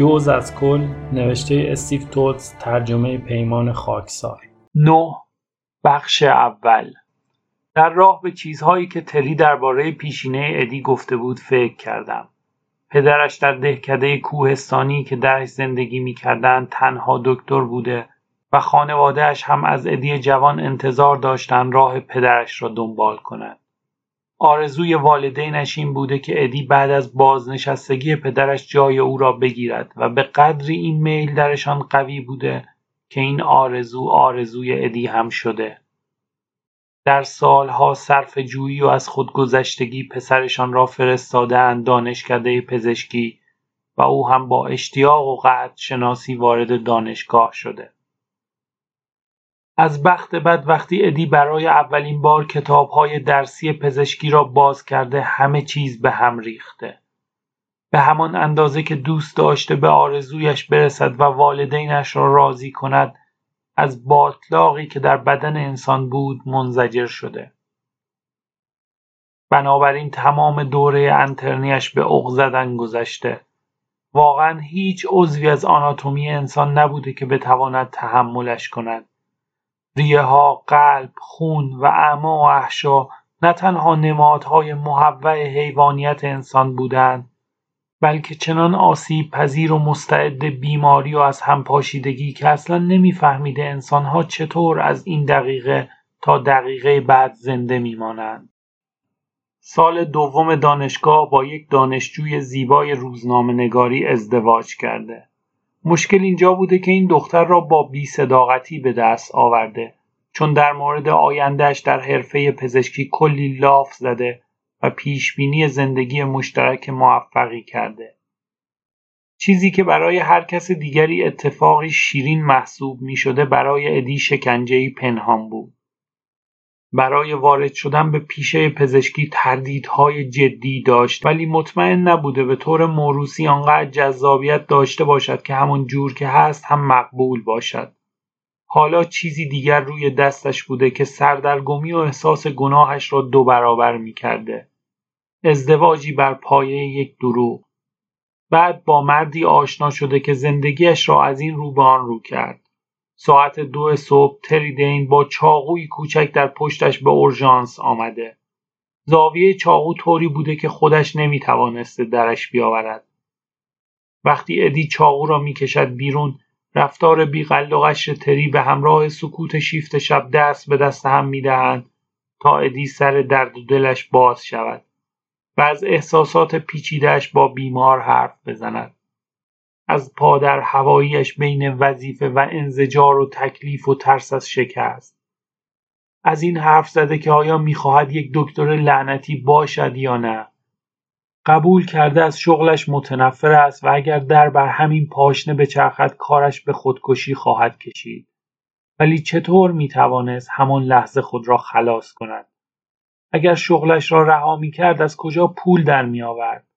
جوز از کل نوشته استیو توتس ترجمه پیمان خاکسار. نه بخش اول. در راه به چیزهایی که تری درباره پیشینه ادی گفته بود فکر کردم. پدرش در دهکده کوهستانی که درش زندگی می‌کردند تنها دکتر بوده و خانوادهش هم از ادی جوان انتظار داشتن راه پدرش را دنبال کند آرزوی والدینش این بوده که ادی بعد از بازنشستگی پدرش جای او را بگیرد و به قدری این میل درشان قوی بوده که این آرزو آرزوی ادی هم شده. در سالها صرف جویی و از خودگذشتگی پسرشان را فرستادهاند دانشکده پزشکی و او هم با اشتیاق و قدر شناسی وارد دانشگاه شده. از بخت بد وقتی ادی برای اولین بار کتابهای درسی پزشکی را باز کرده همه چیز به هم ریخته. به همان اندازه که دوست داشته به آرزویش برسد و والدینش را راضی کند از باطلاقی که در بدن انسان بود منزجر شده. بنابراین تمام دوره انترنیش به اغ زدن گذشته. واقعا هیچ عضوی از آناتومی انسان نبوده که بتواند تحملش کند. ها، قلب، خون و اعما و احشا نه تنها نمادهای محوع حیوانیت انسان بودند بلکه چنان آسیب پذیر و مستعد بیماری و از همپاشیدگی که اصلا نمیفهمیده انسانها چطور از این دقیقه تا دقیقه بعد زنده میمانند. سال دوم دانشگاه با یک دانشجوی زیبای روزنامه نگاری ازدواج کرده. مشکل اینجا بوده که این دختر را با بیصداقتی به دست آورده چون در مورد آیندهش در حرفه پزشکی کلی لاف زده و پیشبینی زندگی مشترک موفقی کرده. چیزی که برای هر کس دیگری اتفاقی شیرین محسوب می شده برای ادی شکنجهی پنهان بود. برای وارد شدن به پیشه پزشکی تردیدهای جدی داشت ولی مطمئن نبوده به طور موروسی آنقدر جذابیت داشته باشد که همون جور که هست هم مقبول باشد. حالا چیزی دیگر روی دستش بوده که سردرگمی و احساس گناهش را دو برابر می کرده. ازدواجی بر پایه یک دروغ. بعد با مردی آشنا شده که زندگیش را از این رو به آن رو کرد. ساعت دو صبح تریدین با چاقوی کوچک در پشتش به اورژانس آمده. زاویه چاقو طوری بوده که خودش نمی‌توانسته درش بیاورد. وقتی ادی چاقو را می‌کشد بیرون رفتار بیقل و تری به همراه سکوت شیفت شب دست به دست هم می‌دهند تا ادی سر درد و دلش باز شود و از احساسات پیچیدهش با بیمار حرف بزند. از پادر هواییش بین وظیفه و انزجار و تکلیف و ترس از شکست. از این حرف زده که آیا می‌خواهد یک دکتر لعنتی باشد یا نه؟ قبول کرده از شغلش متنفر است و اگر در بر همین پاشنه بچرخد کارش به خودکشی خواهد کشید. ولی چطور می‌توانست همان لحظه خود را خلاص کند؟ اگر شغلش را رها می‌کرد از کجا پول در میآورد؟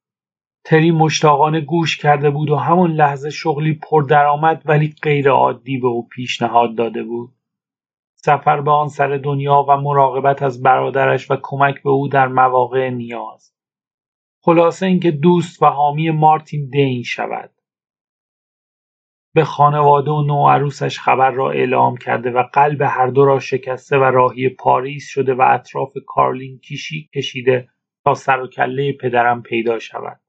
تری مشتاقانه گوش کرده بود و همان لحظه شغلی پردرآمد ولی غیرعادی به او پیشنهاد داده بود. سفر به آن سر دنیا و مراقبت از برادرش و کمک به او در مواقع نیاز. خلاصه اینکه دوست و حامی مارتین دین شود. به خانواده و نوعروسش خبر را اعلام کرده و قلب هر دو را شکسته و راهی پاریس شده و اطراف کارلین کشی کشیده تا سر و کله پدرم پیدا شود.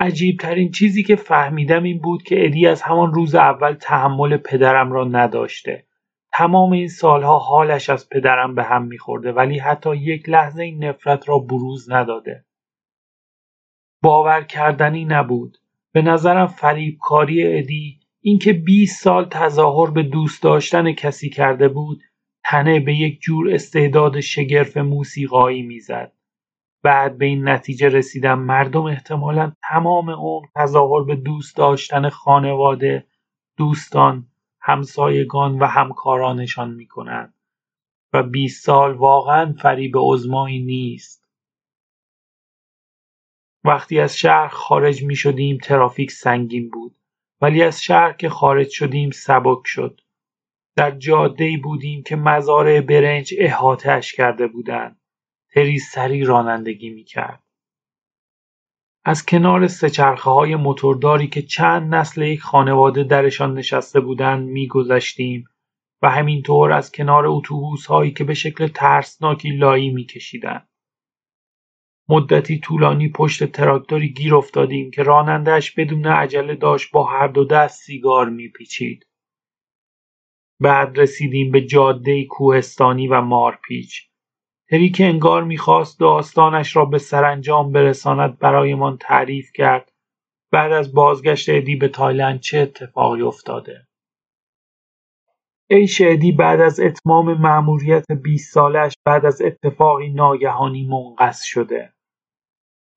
عجیبترین چیزی که فهمیدم این بود که ادی از همان روز اول تحمل پدرم را نداشته. تمام این سالها حالش از پدرم به هم میخورده ولی حتی یک لحظه این نفرت را بروز نداده. باور کردنی نبود. به نظرم فریبکاری ادی اینکه 20 سال تظاهر به دوست داشتن کسی کرده بود تنه به یک جور استعداد شگرف موسیقایی می‌زد. بعد به این نتیجه رسیدم مردم احتمالا تمام عمر تظاهر به دوست داشتن خانواده، دوستان، همسایگان و همکارانشان می‌کنند و 20 سال واقعا فریب عزمایی نیست. وقتی از شهر خارج می شدیم ترافیک سنگین بود ولی از شهر که خارج شدیم سبک شد. در جاده بودیم که مزارع برنج احاتش کرده بودند. تری سری رانندگی می‌کرد. از کنار سهچرخه های موتورداری که چند نسل یک خانواده درشان نشسته بودند میگذشتیم و همینطور از کنار اتوبوس هایی که به شکل ترسناکی لایی میکشیدند. مدتی طولانی پشت تراکتوری گیر افتادیم که رانندهش بدون عجله داشت با هر دو دست سیگار میپیچید. بعد رسیدیم به جاده کوهستانی و مارپیچ. هری که انگار می‌خواست داستانش را به سرانجام برساند برایمان تعریف کرد بعد از بازگشت ادی به تایلند چه اتفاقی افتاده. عیش ادی بعد از اتمام مأموریت 20 سالش بعد از اتفاقی ناگهانی منقص شده.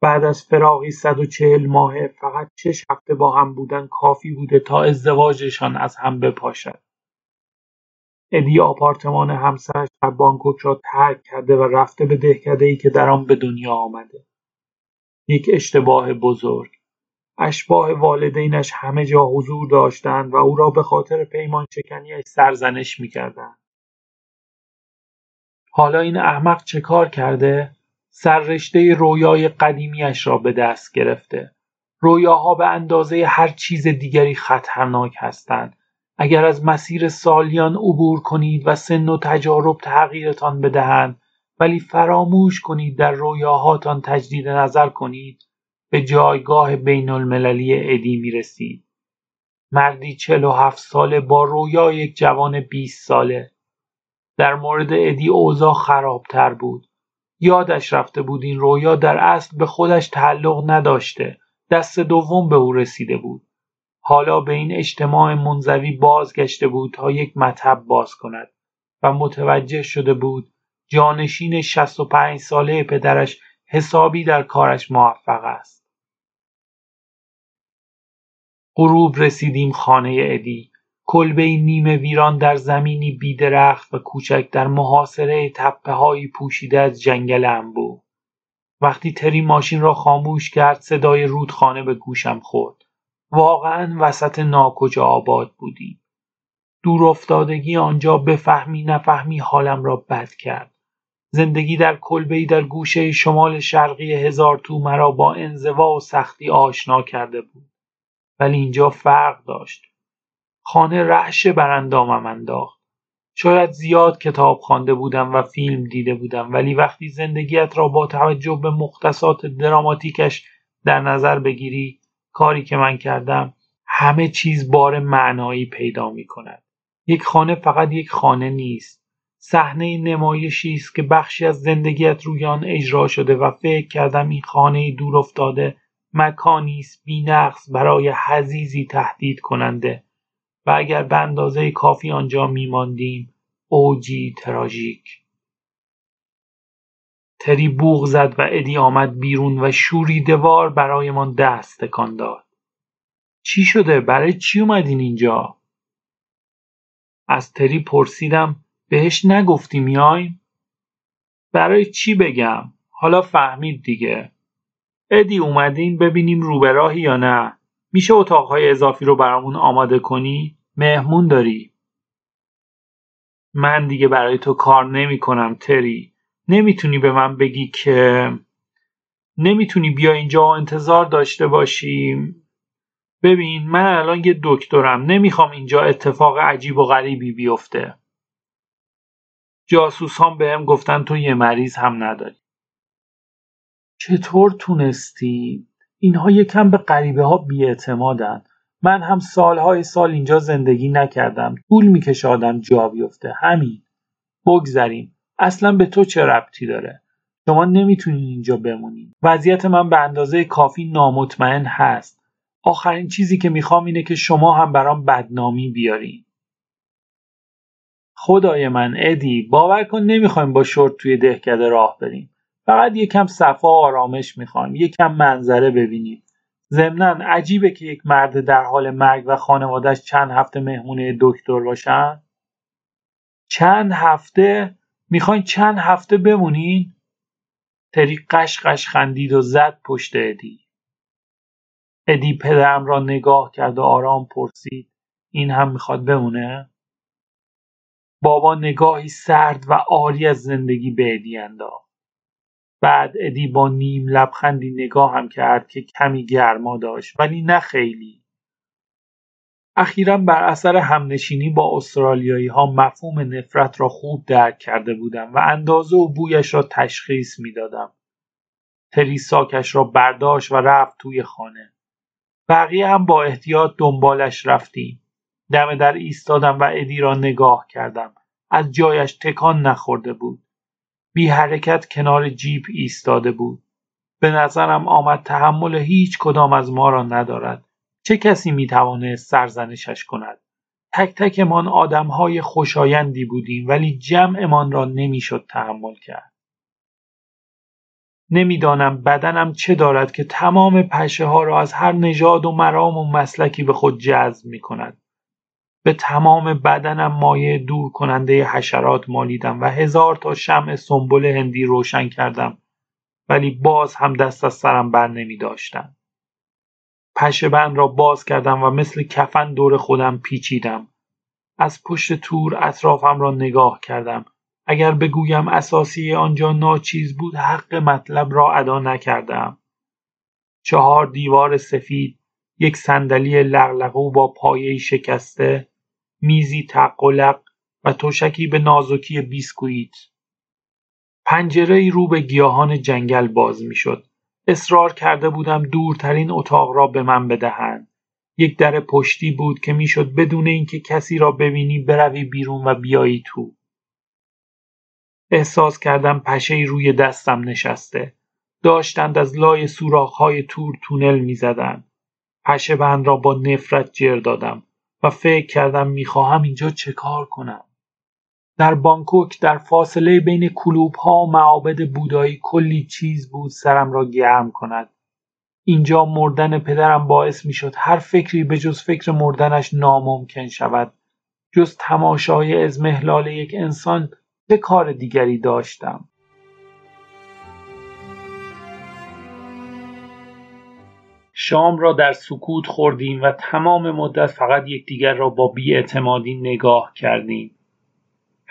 بعد از فراقی 140 ماهه فقط شش هفته با هم بودن کافی بوده تا ازدواجشان از هم بپاشد. ادی آپارتمان همسرش در بانکوک را ترک کرده و رفته به دهکدهای که در آن به دنیا آمده. یک اشتباه بزرگ. اشباه والدینش همه جا حضور داشتند و او را به خاطر پیمان شکنیش سرزنش می‌کردند. حالا این احمق چه کار کرده؟ سررشته رویای قدیمیش را به دست گرفته. رویاها به اندازه هر چیز دیگری خطرناک هستند. اگر از مسیر سالیان عبور کنید و سن و تجارب تغییرتان بدهند ولی فراموش کنید در رویاهاتان تجدید نظر کنید به جایگاه بین المللی ادی می رسید. مردی چل و هفت ساله با رویای یک جوان 20 ساله. در مورد ادی اوضاع خرابتر بود. یادش رفته بود این رویا در اصل به خودش تعلق نداشته. دست دوم به او رسیده بود. حالا به این اجتماع منزوی بازگشته بود تا یک مطب باز کند و متوجه شده بود جانشین 65 ساله پدرش حسابی در کارش موفق است. غروب رسیدیم خانه ادی. کلبه نیمه ویران در زمینی بیدرخت و کوچک در محاصره تپه هایی پوشیده از جنگل انبوه. وقتی تری ماشین را خاموش کرد صدای رودخانه به گوشم خورد. واقعا وسط ناکجا آباد بودیم. دورافتادگی آنجا بفهمی نفهمی حالم را بد کرد. زندگی در کلبهای در گوشه شمال شرقی هزار تو مرا با انزوا و سختی آشنا کرده بود. ولی اینجا فرق داشت. خانه رعشه بر اندامم انداخت. شاید زیاد کتاب خوانده بودم و فیلم دیده بودم ولی وقتی زندگیت را با توجه به مختصات دراماتیکش در نظر بگیری کاری که من کردم همه چیز بار معنایی پیدا می کند. یک خانه فقط یک خانه نیست. صحنه نمایشی است که بخشی از زندگیت روی آن اجرا شده و فکر کردم این خانه دور افتاده مکانی است بینقص برای حزیزی تهدید کننده و اگر به اندازه کافی آنجا میماندیم اوجی تراژیک تری بوغ زد و ادی آمد بیرون و شوریدهوار برایمان دست تکان داد. چی شده؟ برای چی اومدین اینجا؟ از تری پرسیدم بهش نگفتی میایم برای چی بگم؟ حالا فهمید دیگه. ادی اومدین ببینیم رو به راهی یا نه. میشه اتاقهای اضافی رو برامون آماده کنی؟ مهمون داری. من دیگه برای تو کار نمی کنم تری. نمی‌تونی به من بگی که نمی‌تونی بیا اینجا و انتظار داشته باشیم ببین من الان یه دکترم نمی‌خوام اینجا اتفاق عجیب و غریبی بیفته. جاسوس هم بهم گفتن تو یه مریض هم نداری. چطور تونستی؟ اینها یکم به غریبه ها بیاعتمادن. من هم سالهای سال اینجا زندگی نکردم. طول می‌کشه آدم جا بیفته. همین. بگذریم. اصلا به تو چه ربطی داره؟ شما نمی‌تونین اینجا بمونین. وضعیت من به اندازه کافی نامطمئن هست. آخرین چیزی که می‌خوام اینه که شما هم برام بدنامی بیارین. خدای من ادی باور کن نمی‌خوایم با شورت توی دهکده راه بریم. فقط یکم صفا و آرامش می‌خوایم. یکم منظره ببینیم. ضمنا عجیبه که یک مرد در حال مرگ و خانوادهش چند هفته مهمونه دکتر باشن. چند هفته می‌خواین چند هفته بمونین؟ تری قش خندید و زد پشت ادی. ادی پدرم را نگاه کرد و آرام پرسید این هم می‌خواد بمونه؟ بابا نگاهی سرد و عاری از زندگی به ادی انداخت. بعد ادی با نیم لبخندی نگاه هم کرد که کمی گرما داشت ولی نه خیلی. اخیرا بر اثر همنشینی با استرالیایی ها مفهوم نفرت را خوب درک کرده بودم و اندازه و بویش را تشخیص می‌دادم. تری ساکش را برداشت و رفت توی خانه. بقیه هم با احتیاط دنبالش رفتیم. دم در ایستادم و ادی را نگاه کردم. از جایش تکان نخورده بود. بی حرکت کنار جیپ ایستاده بود. به نظرم آمد تحمل هیچ کدام از ما را ندارد. چه کسی می توانست سرزنشش کند؟ تک تکمان آدمهای خوشایندی بودیم ولی جمعمان را نمی‌شد تحمل کرد. نمی‌دانم بدنم چه دارد که تمام پشه ها را از هر نژاد و مرام و مسلکی به خود جذب می کند. به تمام بدنم مایه دور کننده حشرات مالیدم و هزار تا شمع سنبل هندی روشن کردم ولی باز هم دست از سرم بر نمی داشتم. پشه بند را باز کردم و مثل کفن دور خودم پیچیدم. از پشت تور اطرافم را نگاه کردم. اگر بگویم اساسی آنجا ناچیز بود حق مطلب را ادا نکردم. چهار دیوار سفید، یک صندلی لغلقو با پایه شکسته، میزی تقلق و تشکی به نازکی بیسکویت. پنجره رو به گیاهان جنگل باز می‌شد. اصرار کرده بودم دورترین اتاق را به من بدهند. یک در پشتی بود که می‌شد بدون اینکه کسی را ببینی بروی بیرون و بیایی تو. احساس کردم پشه روی دستم نشسته. داشتند از لای سوراخ‌های تور تونل می‌زدند. پشه بند را با نفرت جر دادم و فکر کردم می‌خواهم اینجا چه کار کنم. در بانکوک در فاصله بین ها و معابد بودایی کلی چیز بود سرم را گرم کند. اینجا مردن پدرم باعث می‌شد هر فکری به جز فکر مردنش ناممکن شود. جز تماشای ازمهلال یک انسان چه کار دیگری داشتم؟ شام را در سکوت خوردیم و تمام مدت فقط یکدیگر را با بیاعتمادی نگاه کردیم.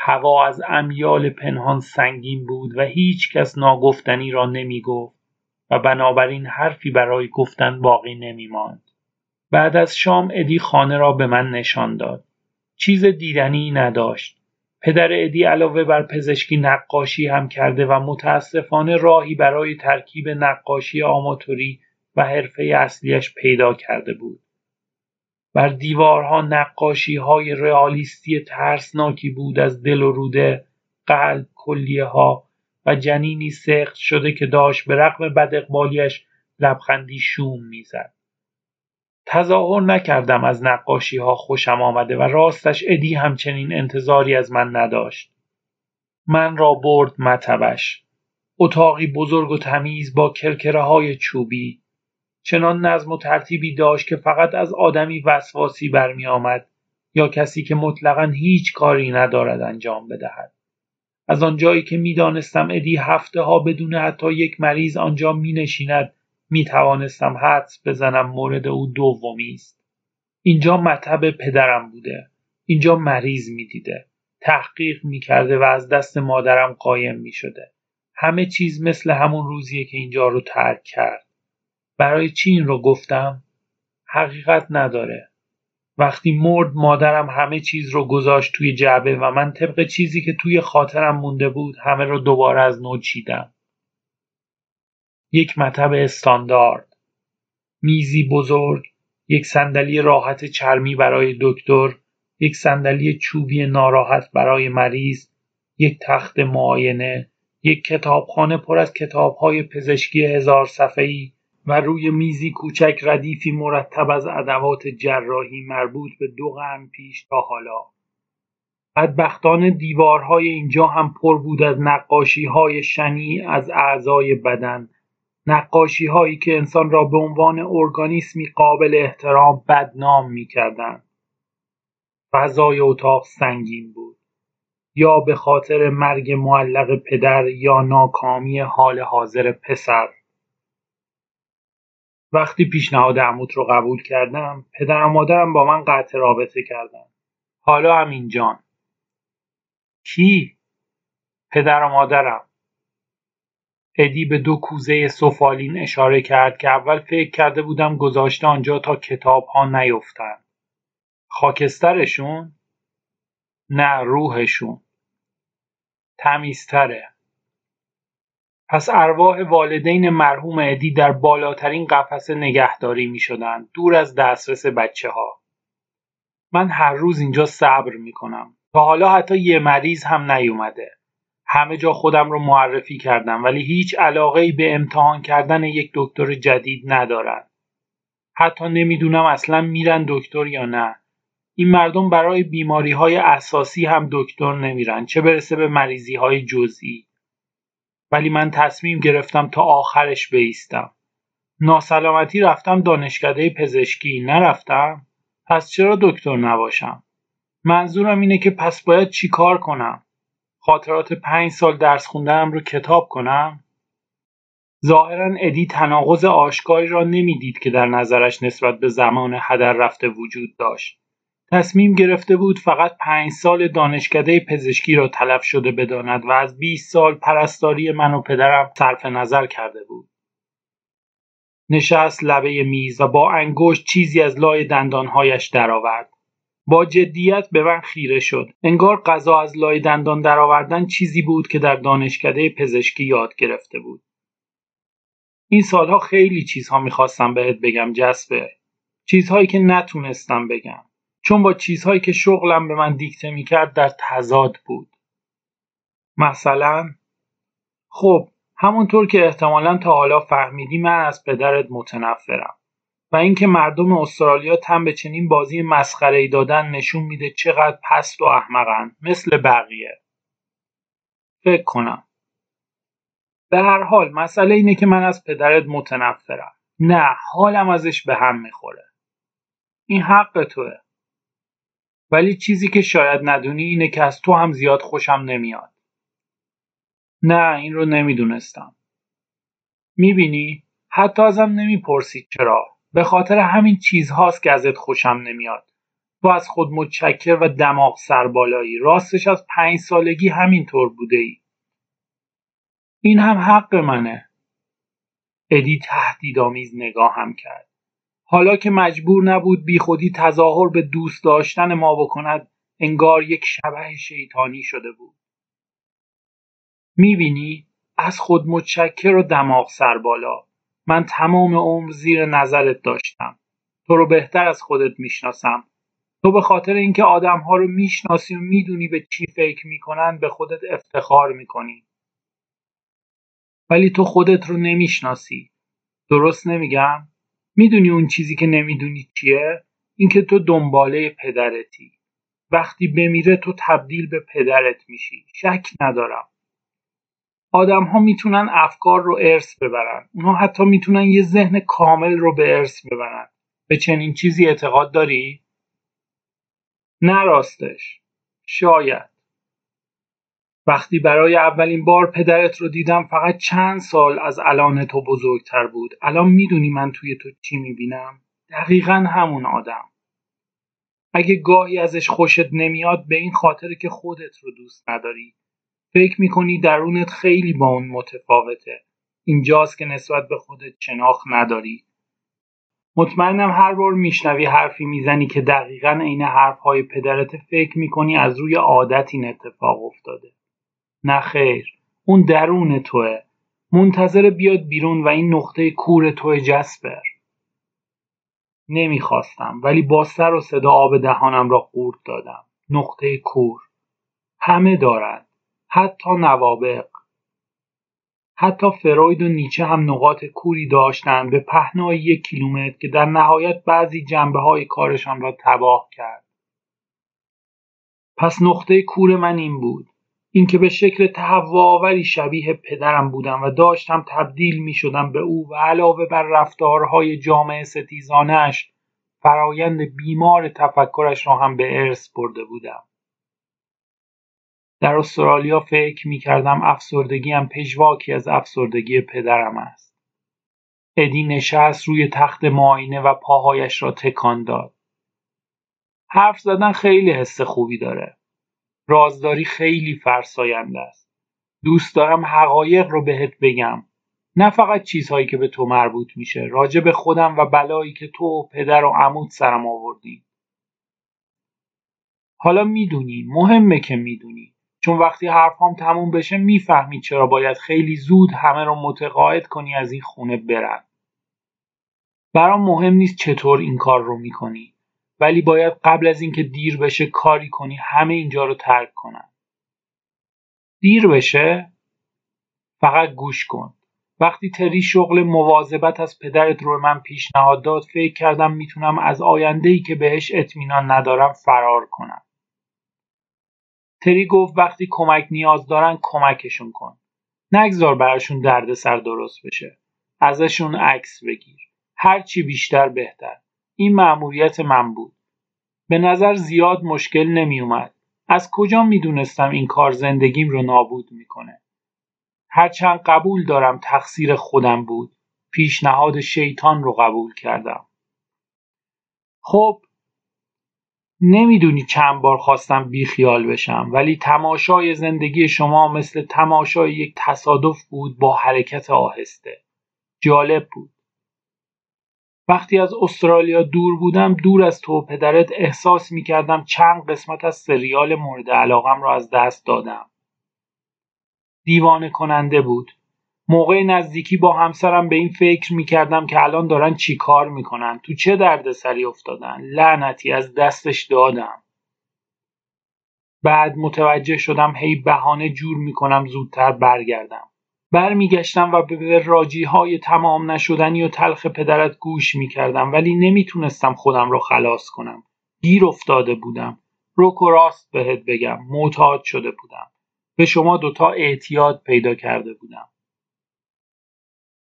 هوا از امیال پنهان سنگین بود و هیچ کس ناگفتنی را نمی گفت و بنابراین حرفی برای گفتن باقی نمی ماند. بعد از شام ادی خانه را به من نشان داد. چیز دیدنی نداشت. پدر ادی علاوه بر پزشکی نقاشی هم کرده و متاسفانه راهی برای ترکیب نقاشی آماتوری و حرفه اصلیش پیدا کرده بود. بر دیوارها های رئالیستی ترسناکی بود از دل و روده، قلب، ها و جنینی سخت شده که داشت به رغم بد اقبالیش لبخندی شوم می‌زد. تظاهر نکردم از نقاشی ها خوشم آمده و راستش ادی همچنین انتظاری از من نداشت. من را برد مطبش. اتاقی بزرگ و تمیز با کرکره های چوبی چنان نظم و ترتیبی داشت که فقط از آدمی وسواسی برمیآمد یا کسی که مطلقا هیچ کاری ندارد انجام بدهد. از آنجایی که می‌دانستم ادی هفته ها بدون حتی یک مریض آنجا می نشیند می توانستم حدس بزنم مورد او دومی است. اینجا مطب پدرم بوده. اینجا مریض می‌دیده. تحقیق می‌کرده و از دست مادرم قایم می شده همه چیز مثل همون روزیه که اینجا رو ترک کرد. برای چی این رو گفتم؟ حقیقت نداره. وقتی مرد مادرم همه چیز رو گذاشت توی جعبه و من طبق چیزی که توی خاطرم مونده بود همه رو دوباره از نو چیدم. یک مطب استاندارد. میزی بزرگ، یک صندلی راحت چرمی برای دکتر، یک صندلی چوبی ناراحت برای مریض، یک تخت معاینه، یک کتابخانه پر از کتابهای پزشکی هزار صفحه‌ای و روی میزی کوچک ردیفی مرتب از ادوات جراحی مربوط به دو قرن پیش تا حالا. بدبختانه دیوارهای اینجا هم پر بود از نقاشی های شنی از اعضای بدن. نقاشی هایی که انسان را به عنوان ارگانیسمی قابل احترام بدنام می کردن. فضای اتاق سنگین بود. یا به خاطر مرگ معلق پدر یا ناکامی حال حاضر پسر. وقتی پیشنهاد عموت رو قبول کردم پدر و مادرم با من قطع رابطه کردن حالا هم اینجان کی؟ پدر و مادرم ادی به دو کوزه سفالین اشاره کرد که اول فکر کرده بودم گذاشته آنجا تا کتاب ها نیفتن. خاکسترشون؟ نه روحشون. تمیزتره. پس ارواح والدین مرحوم ادی در بالاترین قفسه نگهداری می شدن دور از دسترس بچه ها. من هر روز اینجا صبر می کنم. تا حالا حتی یه مریض هم نیومده. همه جا خودم رو معرفی کردم ولی هیچ علاقه به امتحان کردن یک دکتر جدید ندارن. حتی نمی‌دونم اصلا میرن دکتر یا نه. این مردم برای بیماری های اساسی هم دکتر نمیرن چه برسه به مریضی های جزئی. ولی من تصمیم گرفتم تا آخرش بیستم. ناسلامتی رفتم دانشکده پزشکی نرفتم؟ پس چرا دکتر نباشم؟ منظورم اینه که پس باید چی کار کنم؟ خاطرات پنج سال درس خوندنم رو کتاب کنم؟ ظاهرا ادی تناقض آشکاری را نمی‌دید که در نظرش نسبت به زمان هدر رفته وجود داشت. تصمیم گرفته بود فقط پنج سال دانشکده پزشکی را تلف شده بداند و از 20 سال پرستاری من و پدرم صرف نظر کرده بود. نشست لبه میز و با انگشت چیزی از لای دندانهایش درآورد. با جدیت به من خیره شد. انگار غذا از لای دندان درآوردن چیزی بود که در دانشکده پزشکی یاد گرفته بود. این سالها خیلی چیزها می‌خواستم بهت بگم جسبه. چیزهایی که نتونستم بگم. چون با چیزهایی که شغلم به من دیکته می‌کرد در تضاد بود. مثلا خب همونطور که احتمالا تا حالا فهمیدی من از پدرت متنفرم و اینکه مردم استرالیا تن به چنین بازی مسخره ای دادن نشون میده چقدر پست و احمقن مثل بقیه. فکر کنم. به هر حال مسئله اینه که من از پدرت متنفرم. نه حالم ازش به هم می‌خوره. این حق توه. ولی چیزی که شاید ندونی اینه که از تو هم زیاد خوشم نمیاد. نه این رو نمی‌دونستم. می‌بینی؟ حتی ازم نمی‌پرسی چرا. به خاطر همین چیزهاست که ازت خوشم نمیاد. تو از خود متشکر و دماغ سربالایی راستش از پنج سالگی همینطور بوده ای این هم حق منه. ادی تهدیدآمیز نگاهم کرد. حالا که مجبور نبود بیخودی تظاهر به دوست داشتن ما بکند انگار یک شبه شیطانی شده بود. می‌بینی؟ از خود متشکر و دماغ سر بالا. من تمام عمر زیر نظرت داشتم. تو رو بهتر از خودت می‌شناسم. تو به خاطر اینکه آدمها رو می‌شناسی و می‌دونی به چی فکر می‌کنن به خودت افتخار می‌کنی. ولی تو خودت رو نمی‌شناسی. درست نمیگم؟ می‌دونی اون چیزی که نمی‌دونی چیه؟ اینکه تو دنباله پدرتی. وقتی بمیره تو تبدیل به پدرت میشی. شک ندارم. آدم ها می‌تونن افکار رو ارث ببرن. اونها حتی می‌تونن یه ذهن کامل رو به ارث ببرن. به چنین چیزی اعتقاد داری؟ نه راستش. شاید. وقتی برای اولین بار پدرت رو دیدم فقط چند سال از الان تو بزرگتر بود. الان می‌دونی من توی تو چی می‌بینم؟ دقیقا همون آدم. اگه گاهی ازش خوشت نمیاد به این خاطر که خودت رو دوست نداری. فکر می‌کنی درونت خیلی با اون متفاوته. اینجاست که نسبت به خودت شناخت نداری. مطمئنم هر بار میشنوی حرفی می‌زنی که دقیقا عین حرفهای پدرت فکر می‌کنی از روی عادت این اتفاق افتاده. نه خیر اون درون توه. منتظر بیاد بیرون و این نقطه کور توه جسپر نمی‌خواستم ولی با سر و صدا آب دهانم را قورت دادم. نقطه کور. همه دارند. حتی نوابق. حتی فروید و نیچه هم نقاط کوری داشتند به پهنای یک کیلومتر که در نهایت بعضی جنبه های کارشان را تباه کرد. پس نقطه کور من این بود. اینکه به شکل تهوع شبیه پدرم بودم و داشتم تبدیل می شدم به او و علاوه بر رفتارهای جامعه ستیزانش فرایند بیمار تفکرش را هم به ارث برده بودم. در استرالیا فکر می کردم افسردگیم پژواکی از افسردگی پدرم است. ادی نشست روی تخت معاینه و پاهایش را تکان داد. حرف زدن خیلی حس خوبی داره. رازداری خیلی فرساینده است. دوست دارم حقایق رو بهت بگم. نه فقط چیزهایی که به تو مربوط میشه. راجع به خودم و بلایی که تو و پدر و عمود سرم آوردی. حالا می‌دونی. مهمه که می‌دونی. چون وقتی حرفام تموم بشه می‌فهمی چرا باید خیلی زود همه رو متقاعد کنی از این خونه برن. برام مهم نیست چطور این کار رو می‌کنی. ولی باید قبل از اینکه دیر بشه کاری کنی همه اینجا رو ترک کنن دیر بشه فقط گوش کن. وقتی تری شغل مواظبت از پدرت رو من پیشنهاد داد فکر کردم می‌تونم از آینده ای که بهش اطمینان ندارم فرار کنم. تری گفت وقتی کمک نیاز دارن کمکشون کن. نگذار براشون دردسر درست بشه. ازشون عکس بگیر. هرچی بیشتر بهتر. این مأموریت من بود. به نظر زیاد مشکل نمی اومد از کجا می‌دونستم این کار زندگیم رو نابود می‌کنه؟ هرچند قبول دارم تقصیر خودم بود. پیشنهاد شیطان رو قبول کردم. خب نمی‌دونی چند بار خواستم بیخیال بشم ولی تماشای زندگی شما مثل تماشای یک تصادف بود با حرکت آهسته. جالب بود. وقتی از استرالیا دور بودم دور از تو پدرت احساس می‌کردم چند قسمت از سریال مورد علاقم را از دست دادم. دیوانه کننده بود. موقع نزدیکی با همسرم به این فکر می‌کردم که الان دارن چی کار می‌کنن تو چه دردسری افتادن لعنتی از دستش دادم. بعد متوجه شدم هی بهانه جور می‌کنم زودتر برگردم. برمیگشتم و به راجی های تمام نشدنی و تلخ پدرت گوش می‌کردم ولی نمی‌تونستم خودم رو خلاص کنم. گیر افتاده بودم. روک و راست بهت بگم. معتاد شده بودم. به شما دوتا اعتیاد پیدا کرده بودم.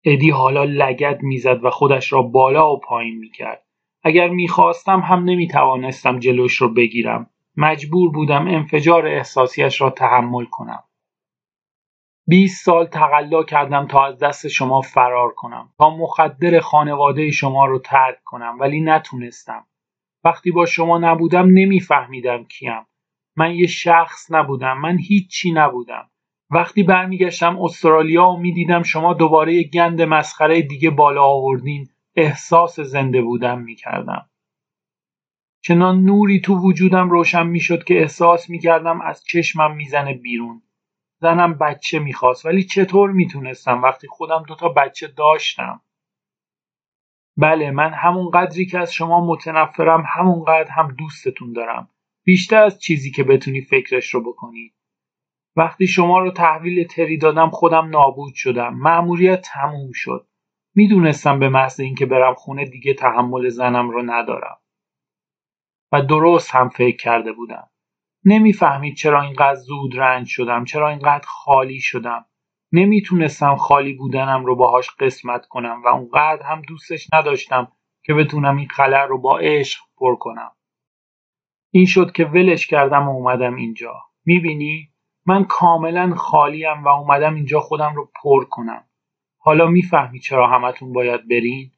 ادی حالا لگد می‌زد و خودش را بالا و پایین می‌کرد. اگر می‌خواستم هم نمی‌توانستم جلوش رو بگیرم. مجبور بودم انفجار احساسیش را تحمل کنم. بیست سال تقلا کردم تا از دست شما فرار کنم تا مخدر خانواده شما رو ترک کنم ولی نتونستم. وقتی با شما نبودم نمیفهمیدم کیم. من یه شخص نبودم من هیچی نبودم. وقتی برمیگشتم استرالیا و می‌دیدم شما دوباره یه گند مسخره دیگه بالا آوردین احساس زنده بودم می‌کردم. چنان نوری تو وجودم روشن می‌شد که احساس می‌کردم از چشمم می‌زنه بیرون. زنم بچه می‌خواست ولی چطور می‌تونستم وقتی خودم دوتا بچه داشتم؟ بله من همون قدری که از شما متنفرم همون قدر هم دوستتون دارم. بیشتر از چیزی که بتونی فکرش رو بکنی. وقتی شما رو تحویل تری دادم خودم نابود شدم. مأموریت تموم شد. می‌دونستم به محض اینکه برم خونه دیگه تحمل زنم رو ندارم. و درست هم فکر کرده بودم. نمی‌فهمید چرا اینقدر زود رنج شدم چرا اینقدر خالی شدم. نمی‌تونستم خالی بودنم رو باهاش قسمت کنم و اونقدر هم دوستش نداشتم که بتونم این خلر رو با عشق پر کنم. این شد که ولش کردم و اومدم اینجا. می‌بینی؟ من کاملا خالیم و اومدم اینجا خودم رو پر کنم. حالا می‌فهمی چرا همتون باید برین؟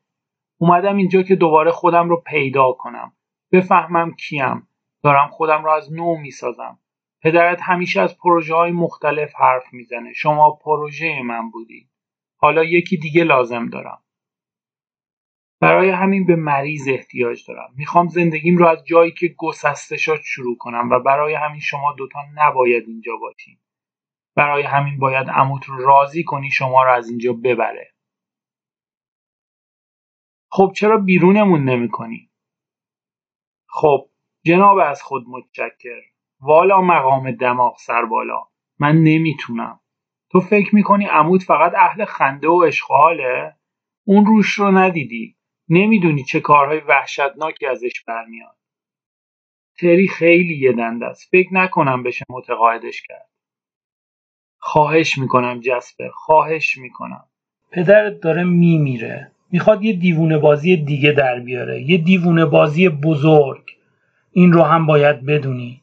اومدم اینجا که دوباره خودم رو پیدا کنم. بفهمم کیم. دارم خودم رو از نو می‌سازم. پدرت همیشه از پروژه های مختلف حرف می‌زنه. شما پروژه من بودی. حالا یکی دیگه لازم دارم. برای همین به مریض احتیاج دارم. می‌خوام زندگیم رو از جایی که گسسته شد شروع کنم و برای همین شما دوتا نباید اینجا باشین. برای همین باید عموت رو راضی کنی شما رو از اینجا ببره. خب چرا بیرونمون نمی‌کنی؟ خب جناب از خود متشکر. والا مقام دماغ سر بالا. من نمی‌تونم. تو فکر می‌کنی عمود فقط اهل خنده و اشغاله؟ اون روش رو ندیدی. نمی‌دونی چه کارهای وحشتناکی ازش برمیاد. تری خیلی یه دنده است. فکر نکنم بشه متقاعدش کرد. خواهش می‌کنم جسپر خواهش می‌کنم. پدرت داره میمیره. می‌خواد یه دیوونه بازی دیگه در بیاره. یه دیوونه بازی بزرگ. این رو هم باید بدونی.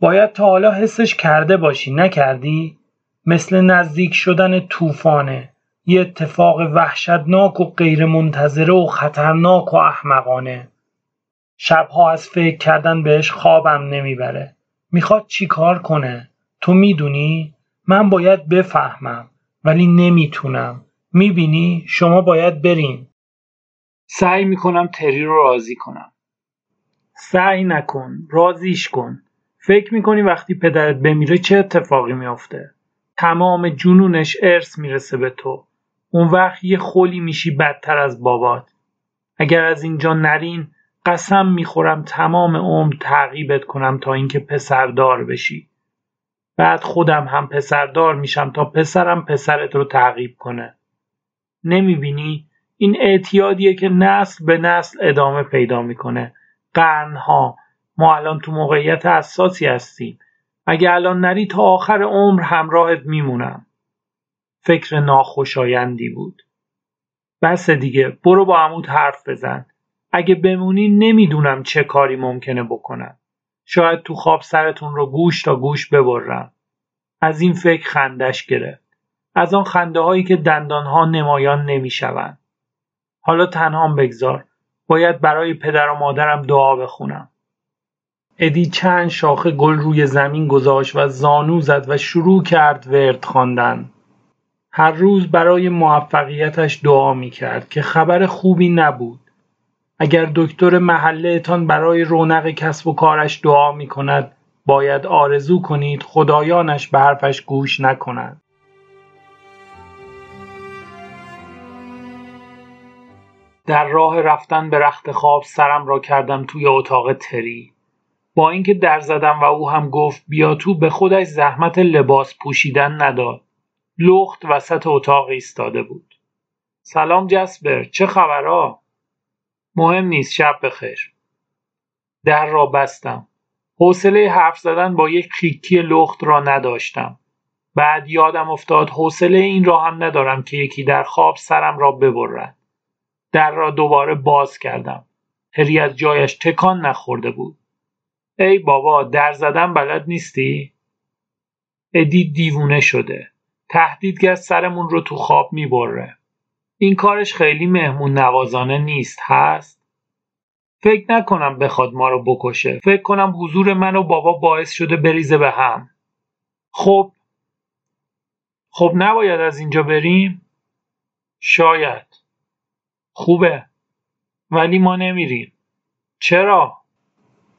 باید تا حالا حسش کرده باشی نکردی؟ مثل نزدیک شدن طوفانه. یه اتفاق وحشتناک و غیرمنتظره و خطرناک و احمقانه. شبها از فکر کردن بهش خوابم نمی‌بره. می‌خواد چی کار کنه؟ تو می‌دونی؟ من باید بفهمم ولی نمی‌تونم. می‌بینی؟ شما باید برین. سعی می‌کنم تری رو راضی کنم. سعی نکن رازیش کن. فکر می‌کنی وقتی پدرت بمیره چه اتفاقی میافته؟ تمام جنونش ارث می‌رسه به تو. اون وقت یه خولی میشی بدتر از بابات. اگر از اینجا نرین قسم می‌خورم تمام عمر تعقیبت کنم تا اینکه پسردار بشی. بعد خودم هم پسردار میشم تا پسرم پسرت رو تعقیب کنه. نمی‌بینی؟ این اعتیادیه که نسل به نسل ادامه پیدا می‌کنه. قرنها. ما الان تو موقعیت اساسی هستیم. اگه الان نری تا آخر عمر همراهت میمونم. فکر ناخوشایندی بود. بس دیگه برو با عمود حرف بزن. اگه بمونی نمی‌دونم چه کاری ممکنه بکنم. شاید تو خواب سرتون رو گوش تا گوش ببرم. از این فکر خندش گرفت. از آن خنده هایی که دندانها نمایان نمی‌شوند. حالا تنهام بگذار. باید برای پدر و مادرم دعا بخونم ادی چند شاخه گل روی زمین گذاشت و زانو زد و شروع کرد ورد خواندن. هر روز برای موفقیتش دعا می کرد که خبر خوبی نبود. اگر دکتر محلهتان برای رونق کسب و کارش دعا می کند باید آرزو کنید خدایانش به حرفش گوش نکنند. در راه رفتن به رخت خواب سرم را کردم توی اتاق تری. با اینکه در زدم و او هم گفت بیا تو به خودش زحمت لباس پوشیدن نداد. لخت وسط اتاق ایستاده بود. سلام جسبر چه خبرها مهم نیست شب بخیر. در را بستم. حوصله حرف زدن با یک کیکی لخت را نداشتم. بعد یادم افتاد حوصله این را هم ندارم که یکی در خواب سرم را ببرد. در را دوباره باز کردم. هری از جایش تکان نخورده بود. ای بابا در زدن بلد نیستی؟ ادی دیوونه شده. تهدیدگر سرمون رو تو خواب می‌بره. این کارش خیلی مهمون نوازانه نیست هست؟ فکر نکنم بخواد ما رو بکشه. فکر کنم حضور من و بابا باعث شده بریزه به هم. خب خب نباید از اینجا بریم؟ شاید. خوبه. ولی ما نمیریم. چرا؟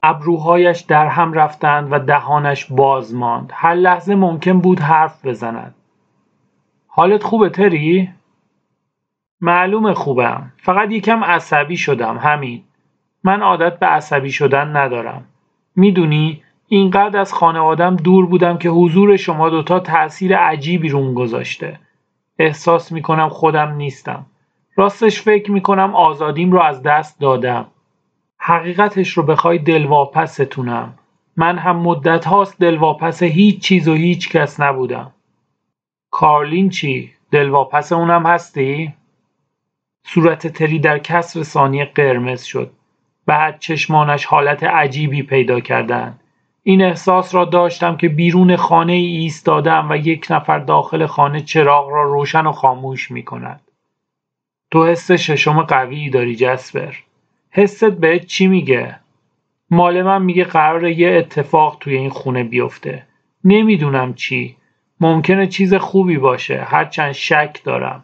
ابروهایش در هم رفتند و دهانش باز ماند. هر لحظه ممکن بود حرف بزند. حالت خوبه تری؟ معلومه خوبم. فقط یکم عصبی شدم همین. من عادت به عصبی شدن ندارم. می‌دونی اینقدر از خانوادم دور بودم که حضور شما دوتا تأثیر عجیبی روم گذاشته. احساس می‌کنم خودم نیستم. راستش فکر می‌کنم آزادیم رو از دست دادم حقیقتش رو بخوای دلواپستونم من هم مدت هاست دلواپس هیچ چیز و هیچ کس نبودم کارلین چی؟ دلواپس اونم هستی؟ صورت تری در کسر ثانیه قرمز شد بعد چشمانش حالت عجیبی پیدا کردند این احساس را داشتم که بیرون خانه ای ایستادم و یک نفر داخل خانه چراغ را روشن و خاموش می کند. تو حس ششم قوی داری جسپر. حست بهت چی میگه؟ مال من میگه قراره یه اتفاق توی این خونه بیفته. نمی‌دونم چی. ممکنه چیز خوبی باشه. هرچند شک دارم.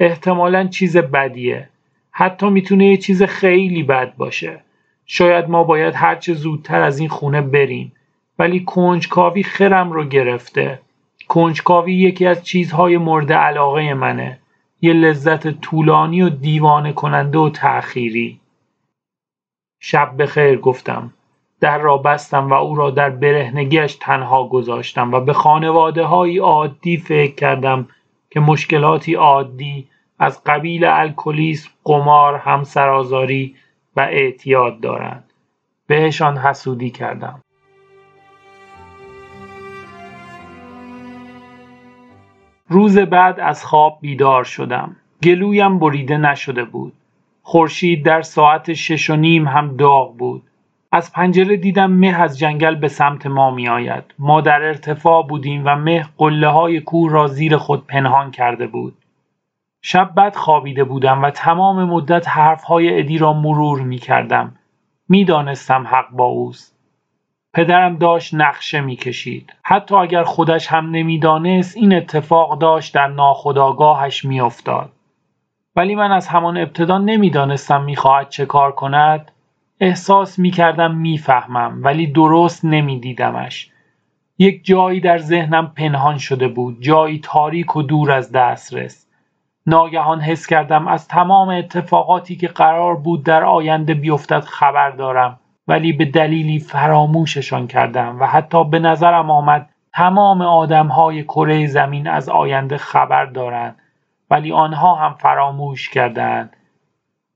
احتمالا چیز بدیه. حتی می‌تونه یه چیز خیلی بد باشه. شاید ما باید هرچه زودتر از این خونه بریم. ولی کنجکاوی خرم رو گرفته. کنجکاوی یکی از چیزهای مورد علاقه منه. یه لذت طولانی و دیوانه کننده و تأخیری. شب بخیر گفتم. در را بستم و او را در برهنگیش تنها گذاشتم و به خانواده عادی فکر کردم که مشکلاتی عادی از قبیل الکلیسم قمار همسرازاری و اعتیاد دارند. بهشان حسودی کردم. روز بعد از خواب بیدار شدم گلویم بریده نشده بود خورشید در ساعت شش و نیم هم داغ بود از پنجره دیدم مه از جنگل به سمت ما می آید. ما در ارتفاع بودیم و مه قله های کوه را زیر خود پنهان کرده بود. شب بد خوابیده بودم و تمام مدت حرف های ادی را مرور می کردم. می دانستم حق با اوست. پدرم داشت نقشه می‌کشید. حتی اگر خودش هم نمی‌دانست این اتفاق داشت در ناخودآگاهش میافتاد. ولی من از همان ابتدا نمی‌دانستم می‌خواهد چه کار کند. احساس می‌کردم می‌فهمم ولی درست نمیدیدمش. یک جایی در ذهنم پنهان شده بود جایی تاریک و دور از دسترس. ناگهان حس کردم از تمام اتفاقاتی که قرار بود در آینده بیفتد خبر دارم. ولی به دلیلی فراموششان کردم و حتی به نظرم آمد تمام آدمهای کره زمین از آینده خبر دارند ولی آنها هم فراموش کردند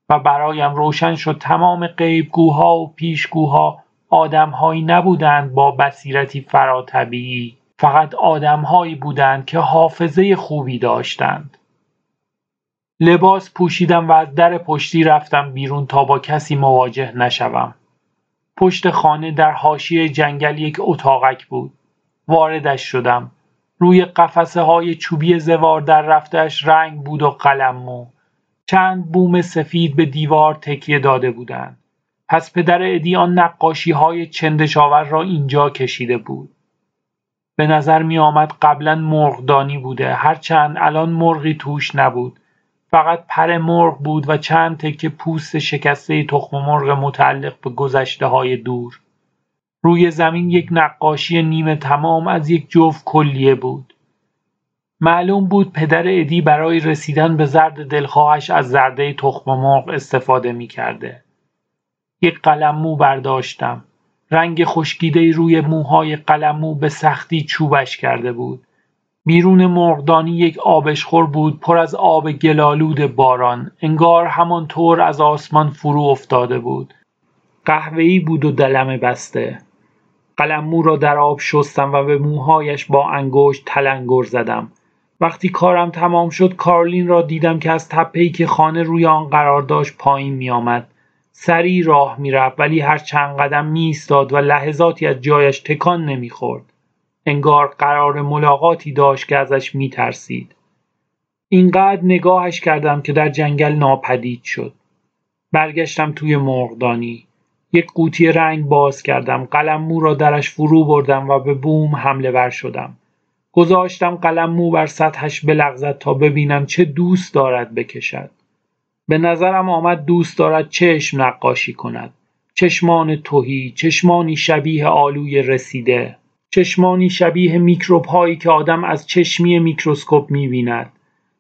و برایم روشن شد تمام غیبگوها و پیشگوها آدمهایی نبودند با بصیرتی فراتبیعی فقط آدمهایی بودند که حافظه خوبی داشتند. لباس پوشیدم و از در پشتی رفتم بیرون تا با کسی مواجه نشوم. پشت خانه در حاشیه جنگل یک اتاقک بود. واردش شدم. روی قفسه های چوبی زوار در رفتش رنگ بود و قلمو چند بوم سفید به دیوار تکیه داده بودند. پس پدر ادی آن نقاشی های چندشاور را اینجا کشیده بود. به نظر می آمد قبلا مرغدانی بوده هرچند الان مرغی توش نبود. فقط پر مرغ بود و چند تکه پوست شکسته تخم مرغ متعلق به گذشته های دور روی زمین یک نقاشی نیمه تمام از یک جفت کلیه بود معلوم بود پدر ادی برای رسیدن به زرد دلخواهش از زرده تخم مرغ استفاده می کرده. یک قلممو برداشتم. رنگ خشکیده روی موهای قلممو به سختی چوبش کرده بود. بیرون مرغدانی یک آبشخور بود پر از آب گلالود باران انگار همانطور از آسمان فرو افتاده بود قهوه‌ای بود و دلمه بسته قلممو را در آب شستم و به موهایش با انگشت تلنگر زدم وقتی کارم تمام شد کارلین را دیدم که از تپهای که خانه روی آن قرار داشت پایین می آمد. سریع راه می‌رفت ولی هر چند قدم می ایستاد و لحظاتی از جایش تکان نمی‌خورد. انگار قرار ملاقاتی داشت که ازش می ترسید. اینقدر نگاهش کردم که در جنگل ناپدید شد. برگشتم توی مرغدانی. یک قوطی رنگ باز کردم. قلم مو را درش فرو بردم و به بوم حمله ور شدم. گذاشتم قلم مو بر سطحش بلغزد تا ببینم چه دوست دارد بکشد. به نظرم آمد دوست دارد چشم نقاشی کند. چشمان توهی، چشمانی شبیه آلوی رسیده. چشمانی شبیه میکروب هایی که آدم از چشمی میکروسکوپ می‌بیند.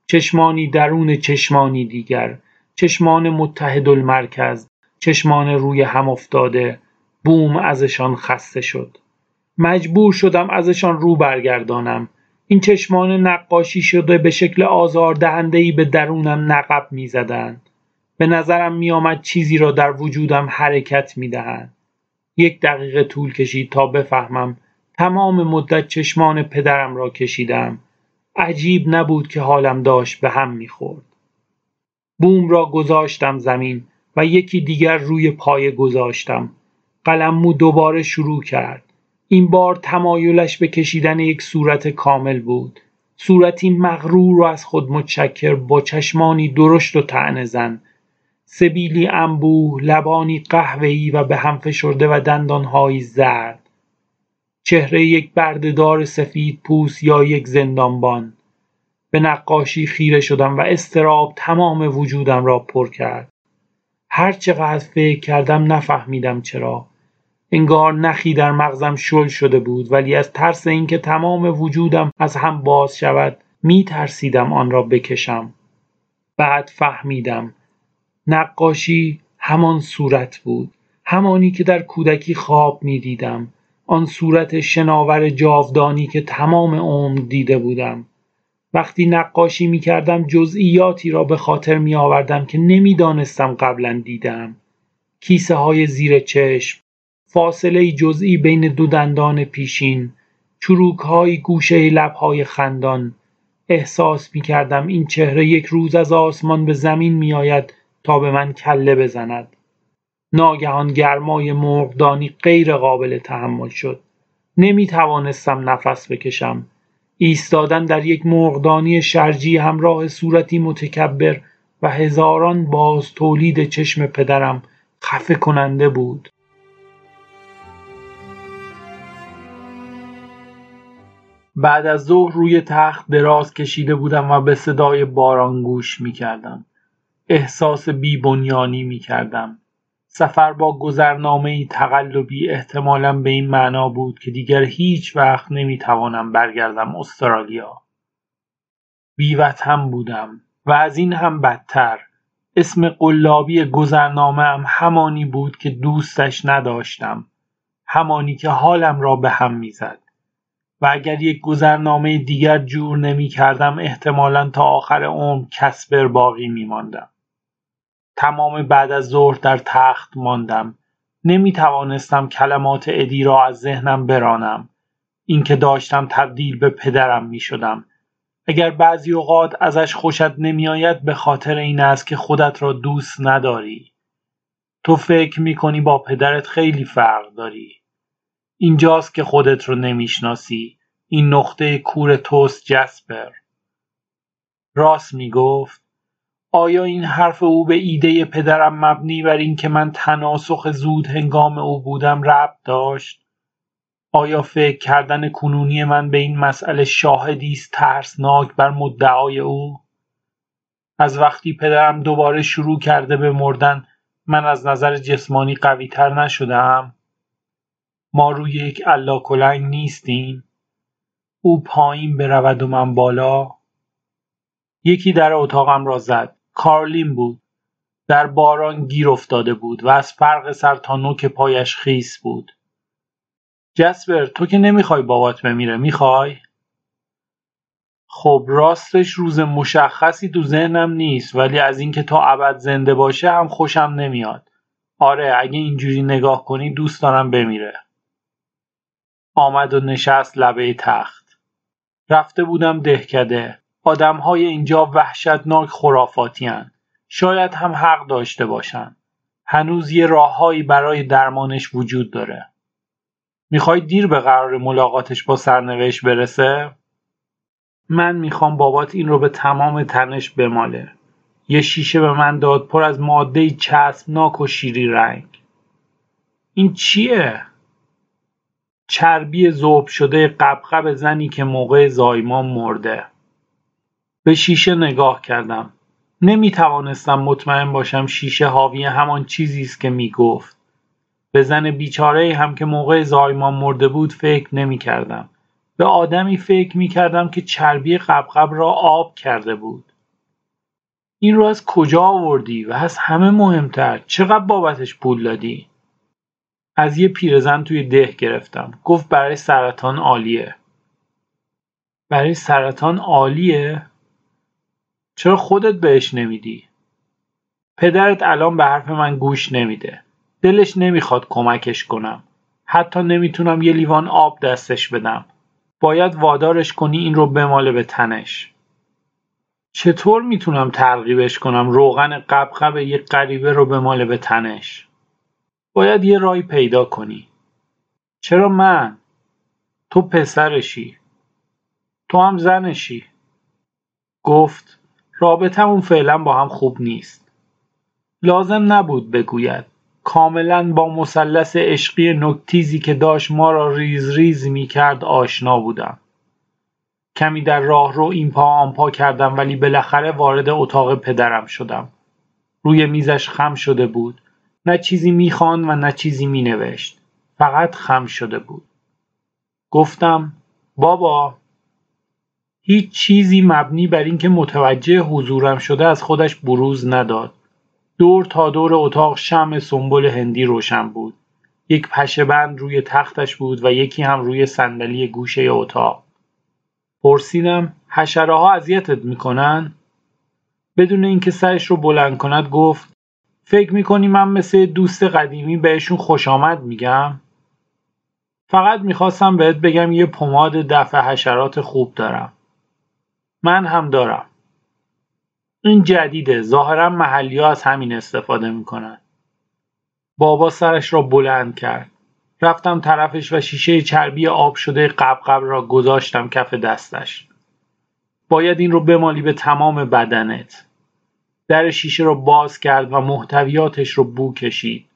چشمانی درون چشمانی دیگر. چشمان متحد المرکز. چشمان روی هم افتاده. بوم ازشان خسته شد. مجبور شدم ازشان رو برگردانم. این چشمان نقاشی شده به شکل آزاردهندهای به درونم نقب می‌زدند. به نظرم میآمد چیزی را در وجودم حرکت می‌دهند. یک دقیقه طول کشید تا بفهمم تمام مدت چشمان پدرم را کشیدم. عجیب نبود که حالم داشت به هم می‌خورد. بوم را گذاشتم زمین و یکی دیگر روی پایه گذاشتم. قلممو دوباره شروع کرد. این بار تمایلش به کشیدن یک صورت کامل بود. صورتی مغرور و از خود متشکر با چشمانی درشت و طعنه زن سبیلی انبوه لبانی قهوه‌ای و به هم فشرده و دندانهایی زرد چهره یک بردهدار سفید پوست یا یک زندانبان. به نقاشی خیره شدم و استراب تمام وجودم را پر کرد. هر چقدر فکر کردم نفهمیدم چرا. انگار نخی در مغزم شل شده بود ولی از ترس اینکه تمام وجودم از هم باز شود می ترسیدم آن را بکشم. بعد فهمیدم نقاشی همان صورت بود. همانی که در کودکی خواب می دیدم آن صورت شناور جاودانی که تمام عمر دیده بودم. وقتی نقاشی می کردم جزئیاتی را به خاطر می آوردم که نمی‌دانستم قبلا دیدم کیسه های زیر چشم فاصله جزئی بین دو دندان پیشین های گوشه لبهای خندان. احساس می کردم این چهره یک روز از آسمان به زمین می آید تا به من کله بزند. ناگهان گرمای مرغدانی غیر قابل تحمل شد نمی توانستم نفس بکشم ایستادن در یک مرغدانی شرجی همراه صورتی متکبر و هزاران باز تولید چشم پدرم خفه کننده بود بعد از ظهر روی تخت دراز کشیده بودم و به صدای باران گوش می کردم. احساس بیبنیانی می کردم. سفر با گذرنامه تقلبی احتمالا به این معنا بود که دیگر هیچ وقت نمی توانم برگردم استرالیا. بیوطن بودم و از این هم بدتر اسم قلابی گذرنامه هم همانی بود که دوستش نداشتم همانی که حالم را به هم می‌زد و اگر یک گذرنامه دیگر جور نمی کردم احتمالا تا آخر عمر کسبر باقی می ماندم. تمام بعد از ظهر در تخت ماندم. نمی توانستم کلمات ادی را از ذهنم برانم. اینکه داشتم تبدیل به پدرم می شدم اگر بعضی اوقات ازش خوشت نمیآید به خاطر این است که خودت را دوست نداری. تو فکر می کنی با پدرت خیلی فرق داری. اینجاست که خودت رو نمی‌شناسی. این نقطه کور توست جسپر. راست می‌گفت. آیا این حرف او به ایده پدرم مبنی بر اینکه من تناسخ زود هنگام او بودم ربط داشت؟ آیا فکر کردن کنونی من به این مسئله شاهدی است ترسناک بر مدعای او؟ از وقتی پدرم دوباره شروع کرده به مردن من از نظر جسمانی قوی تر نشدم ما روی یک کلنگ نیستیم. او پایین برود و من بالا. یکی در اتاقم را زد. کارلین بود. در باران گیر افتاده بود و از فرق سر تا نوک پایش خیس بود. جسپر تو که نمی‌خوای بابات بمیره می‌خوای؟ خب راستش روز مشخصی تو ذهنم نیست ولی از اینکه تا ابد زنده باشه هم خوشم نمیاد. آره اگه اینجوری نگاه کنی دوست دارم بمیره. آمد و نشست لبه تخت. رفته بودم دهکده. آدمهای اینجا وحشتناک خرافاتیان شاید هم حق داشته باشن هنوز یه راههایی برای درمانش وجود داره. می‌خوای دیر به قرار ملاقاتش با سرنوشت برسه؟ من می‌خوام بابات این رو به تمام تنش بماله. یه شیشه به من داد پر از ماده چسبناک و شیری رنگ. این چیه؟ چربی ذوب شده قبقب زنی که موقع زایمان مرده. به شیشه نگاه کردم نمی توانستم مطمئن باشم شیشه حاوی همان چیزی است که می گفت به زن بیچاره هم که موقع زایمان مرده بود فکر نمی کردم. به آدمی فکر می کردم که چربی قبقب را آب کرده بود. این رو از کجا آوردی و از همه مهمتر چقدر بابتش پول دادی؟ از یه پیرزن توی ده گرفتم. گفت برای سرطان عالیه. برای سرطان عالیه؟ چرا خودت بهش نمیدی؟ پدرت الان به حرف من گوش نمیده. دلش نمی‌خواد کمکش کنم. حتی نمی‌تونم یه لیوان آب دستش بدم. باید وادارش کنی این رو بماله به تنش. چطور می‌تونم ترغیبش کنم روغن قبقب یه غریبه رو بماله به تنش؟ باید یه رای پیدا کنی. چرا من؟ تو پسرشی. تو هم زنشی. گفت رابطمون فعلا با هم خوب نیست. لازم نبود بگوید. کاملا با مثلث عشقی نکتیزی که داشت ما را ریز ریز می کرد آشنا بودم. کمی در راه رو این پا آن پا کردم ولی بالاخره وارد اتاق پدرم شدم. روی میزش خم شده بود. نه چیزی می‌خوان و نه چیزی مینوشت. فقط خم شده بود. گفتم بابا هیچ چیزی مبنی بر اینکه متوجه حضورم شده از خودش بروز نداد. دور تا دور اتاق شم سنبل هندی روشن بود. یک بند روی تختش بود و یکی هم روی صندلی گوشه اتاق. پرسیدم حشره ها اذیتت می‌کنن؟ بدون اینکه سرش رو بلند کند گفت فکر می‌کنی من مثل دوست قدیمی بهشون خوش آمد میگم؟ فقط می‌خواستم بهت بگم یه پماد دفع حشرات خوب دارم. من هم دارم. این جدیده. ظاهرا محلی ها از همین استفاده می‌کنن. بابا سرش را بلند کرد. رفتم طرفش و شیشه چربی آب شده قبقب را گذاشتم کف دستش. باید این رو بمالی به تمام بدنت. در شیشه رو باز کرد و محتویاتش رو بو کشید.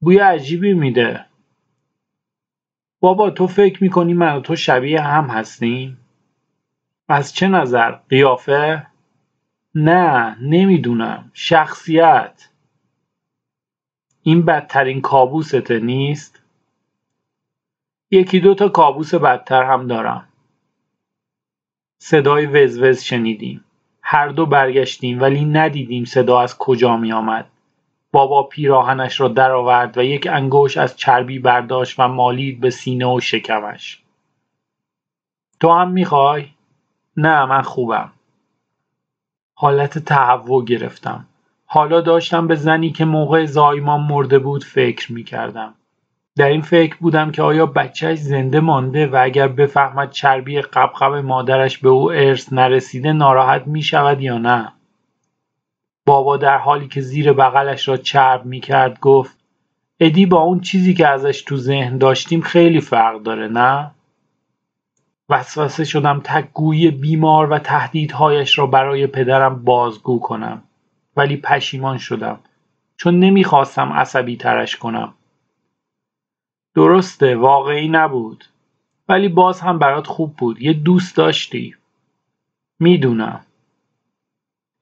بوی عجیبی میده. بابا تو فکر می‌کنی من و تو شبیه هم هستیم؟ از چه نظر؟ قیافه؟ نه نمی‌دونم شخصیت این بدترین کابوسته نیست؟ یکی دو تا کابوس بدتر هم دارم صدای وزوز شنیدیم هر دو برگشتیم ولی ندیدیم صدا از کجا می آمد. بابا پیراهنش را درآورد و یک انگوش از چربی برداشت و مالید به سینه و شکمش. تو هم می‌خوای؟ نه من خوبم. حالت تهوع گرفتم. حالا داشتم به زنی که موقع زایمان مرده بود فکر می‌کردم. در این فکر بودم که آیا بچهش زنده مانده و اگر بفهمد چربی قبقب مادرش به او ارث نرسیده ناراحت می شود یا نه بابا در حالی که زیر بغلش را چرب می کرد گفت ادی با اون چیزی که ازش تو ذهن داشتیم خیلی فرق داره نه؟ وسوسه شدم تکگویی بیمار و تهدیدهایش را برای پدرم بازگو کنم. ولی پشیمان شدم. چون نمی‌خواستم عصبی ترش کنم. درسته واقعی نبود. ولی باز هم برات خوب بود. یه دوست داشتی. می‌دونم.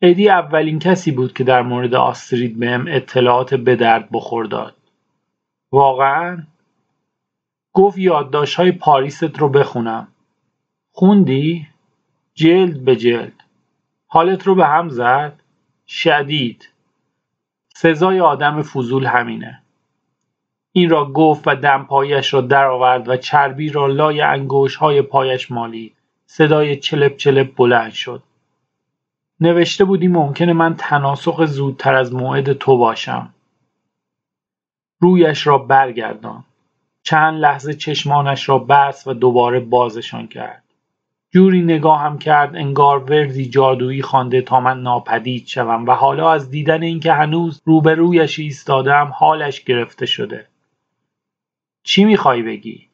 ادی اولین کسی بود که در مورد آسترید بهم اطلاعات به درد بخور داد. واقعا؟ گفت یادداشت های پاریست رو بخونم. خوندی؟ جلد به جلد. حالت رو به هم زد؟ شدید. سزای آدم فضول همینه. این را گفت و دمپایش را درآورد و چربی را لای های پایش مالید. صدای چلپ چلپ بلند شد. نوشته بودی ممکنه من تناسخ زودتر از موعد تو باشم. رویش را برگردان. چند لحظه چشمانش را بست و دوباره بازشان کرد. جوری نگاهم کرد انگار وردی جادویی خوانده تا من ناپدید شوم و حالا از دیدن اینکه هنوز روبرویش ایستادم حالش گرفته شده. چی می‌خوای بگی؟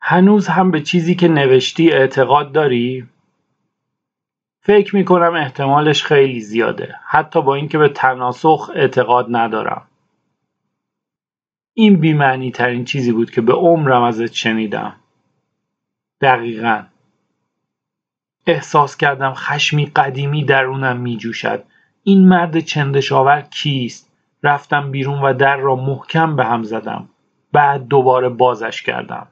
هنوز هم به چیزی که نوشتی اعتقاد داری؟ فکر می‌کنم احتمالش خیلی زیاده. حتی با اینکه به تناسخ اعتقاد ندارم. این بیمعنی ترین چیزی بود که به عمرم ازت شنیدم. دقیقا. احساس کردم خشمی قدیمی درونم میجوشد. این مرد چندشاور کیست؟ رفتم بیرون و در را محکم به هم زدم. بعد دوباره بازش کردم.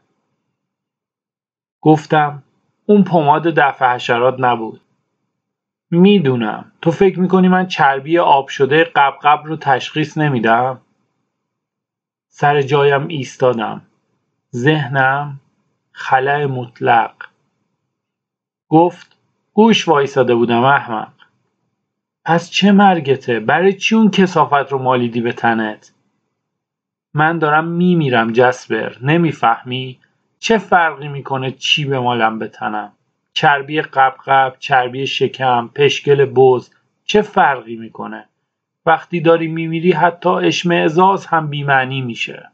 گفتم اون پماد دفع حشرات نبود. می‌دونم. تو فکر می‌کنی من چربی آب شده قبقب رو تشخیص نمیدم؟ سر جایم ایستادم. ذهنم خلع مطلق. گفت گوش وایساده بودم احمق. پس چه مرگته؟ برای چی اون کسافت رو مالیدی به تنت؟ من دارم میمیرم جسبر نمی‌فهمی؟ چه فرقی می‌کنه چی به مالم بتنم چربی قبقب چربی شکم پشگل بز چه فرقی می‌کنه؟ وقتی داری میمیری حتی اشمعزاز هم بیمعنی میشه.